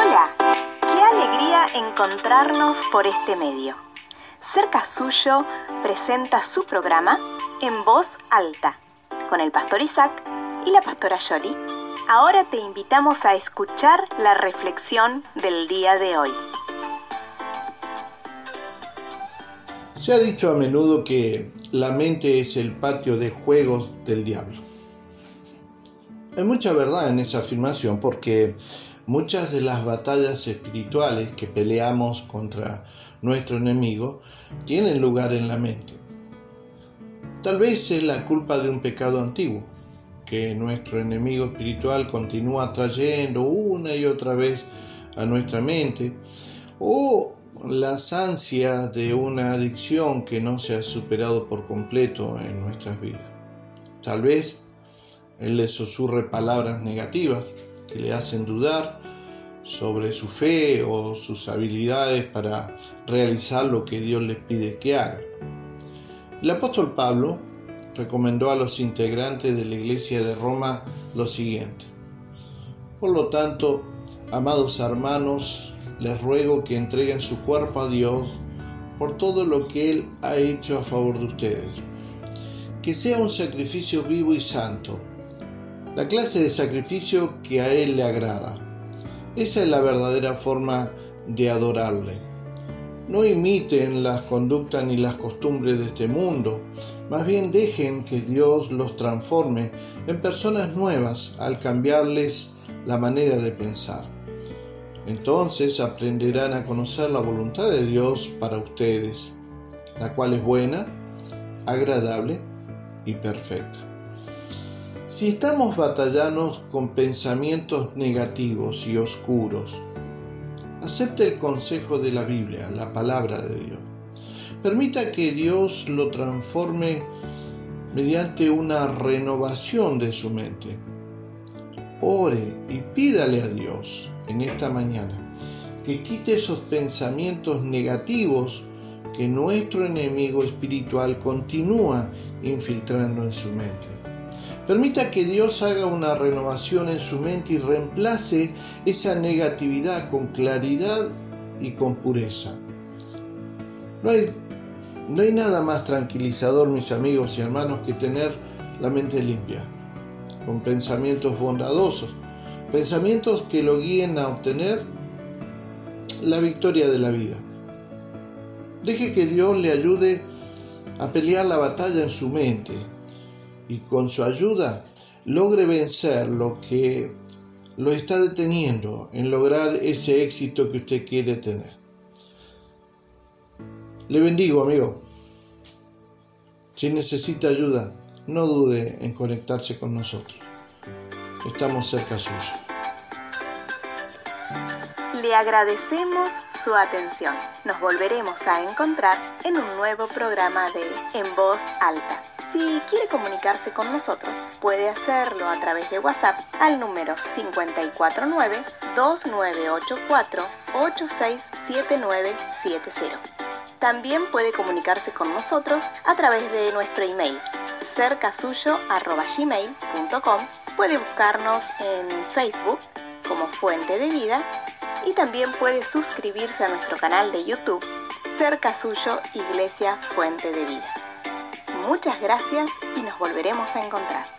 Hola, qué alegría encontrarnos por este medio. Cerca Suyo presenta su programa en voz alta con el pastor Isaac y la pastora Yoli. Ahora te invitamos a escuchar la reflexión del día de hoy. Se ha dicho a menudo que la mente es el patio de juegos del diablo. Hay mucha verdad en esa afirmación porque muchas de las batallas espirituales que peleamos contra nuestro enemigo tienen lugar en la mente. Tal vez es la culpa de un pecado antiguo que nuestro enemigo espiritual continúa trayendo una y otra vez a nuestra mente o las ansias de una adicción que no se ha superado por completo en nuestras vidas. Tal vez él le susurre palabras negativas que le hacen dudar sobre su fe o sus habilidades para realizar lo que Dios les pide que haga. El apóstol Pablo recomendó a los integrantes de la iglesia de Roma lo siguiente. Por lo tanto, amados hermanos, les ruego que entreguen su cuerpo a Dios por todo lo que Él ha hecho a favor de ustedes. Que sea un sacrificio vivo y santo, la clase de sacrificio que a Él le agrada. Esa es la verdadera forma de adorarle. No imiten las conductas ni las costumbres de este mundo, más bien dejen que Dios los transforme en personas nuevas al cambiarles la manera de pensar. Entonces aprenderán a conocer la voluntad de Dios para ustedes, la cual es buena, agradable y perfecta. Si estamos batallando con pensamientos negativos y oscuros, acepte el consejo de la Biblia, la palabra de Dios. Permita que Dios lo transforme mediante una renovación de su mente. Ore y pídale a Dios en esta mañana que quite esos pensamientos negativos que nuestro enemigo espiritual continúa infiltrando en su mente. Permita que Dios haga una renovación en su mente y reemplace esa negatividad con claridad y con pureza. No hay, no hay nada más tranquilizador, mis amigos y hermanos, que tener la mente limpia, con pensamientos bondadosos, pensamientos que lo guíen a obtener la victoria de la vida. Deje que Dios le ayude a pelear la batalla en su mente y con su ayuda logre vencer lo que lo está deteniendo en lograr ese éxito que usted quiere tener. Le bendigo, amigo. Si necesita ayuda, no dude en conectarse con nosotros. Estamos cerca suyo. Le agradecemos su atención. Nos volveremos a encontrar en un nuevo programa de En Voz Alta. Si quiere comunicarse con nosotros, puede hacerlo a través de WhatsApp al número 549-2984-867970. También puede comunicarse con nosotros a través de nuestro email cercasuyo.gmail.com Puede buscarnos en Facebook como Fuente de Vida y también puede suscribirse a nuestro canal de YouTube Cerca Suyo Iglesia Fuente de Vida. Muchas gracias y nos volveremos a encontrar.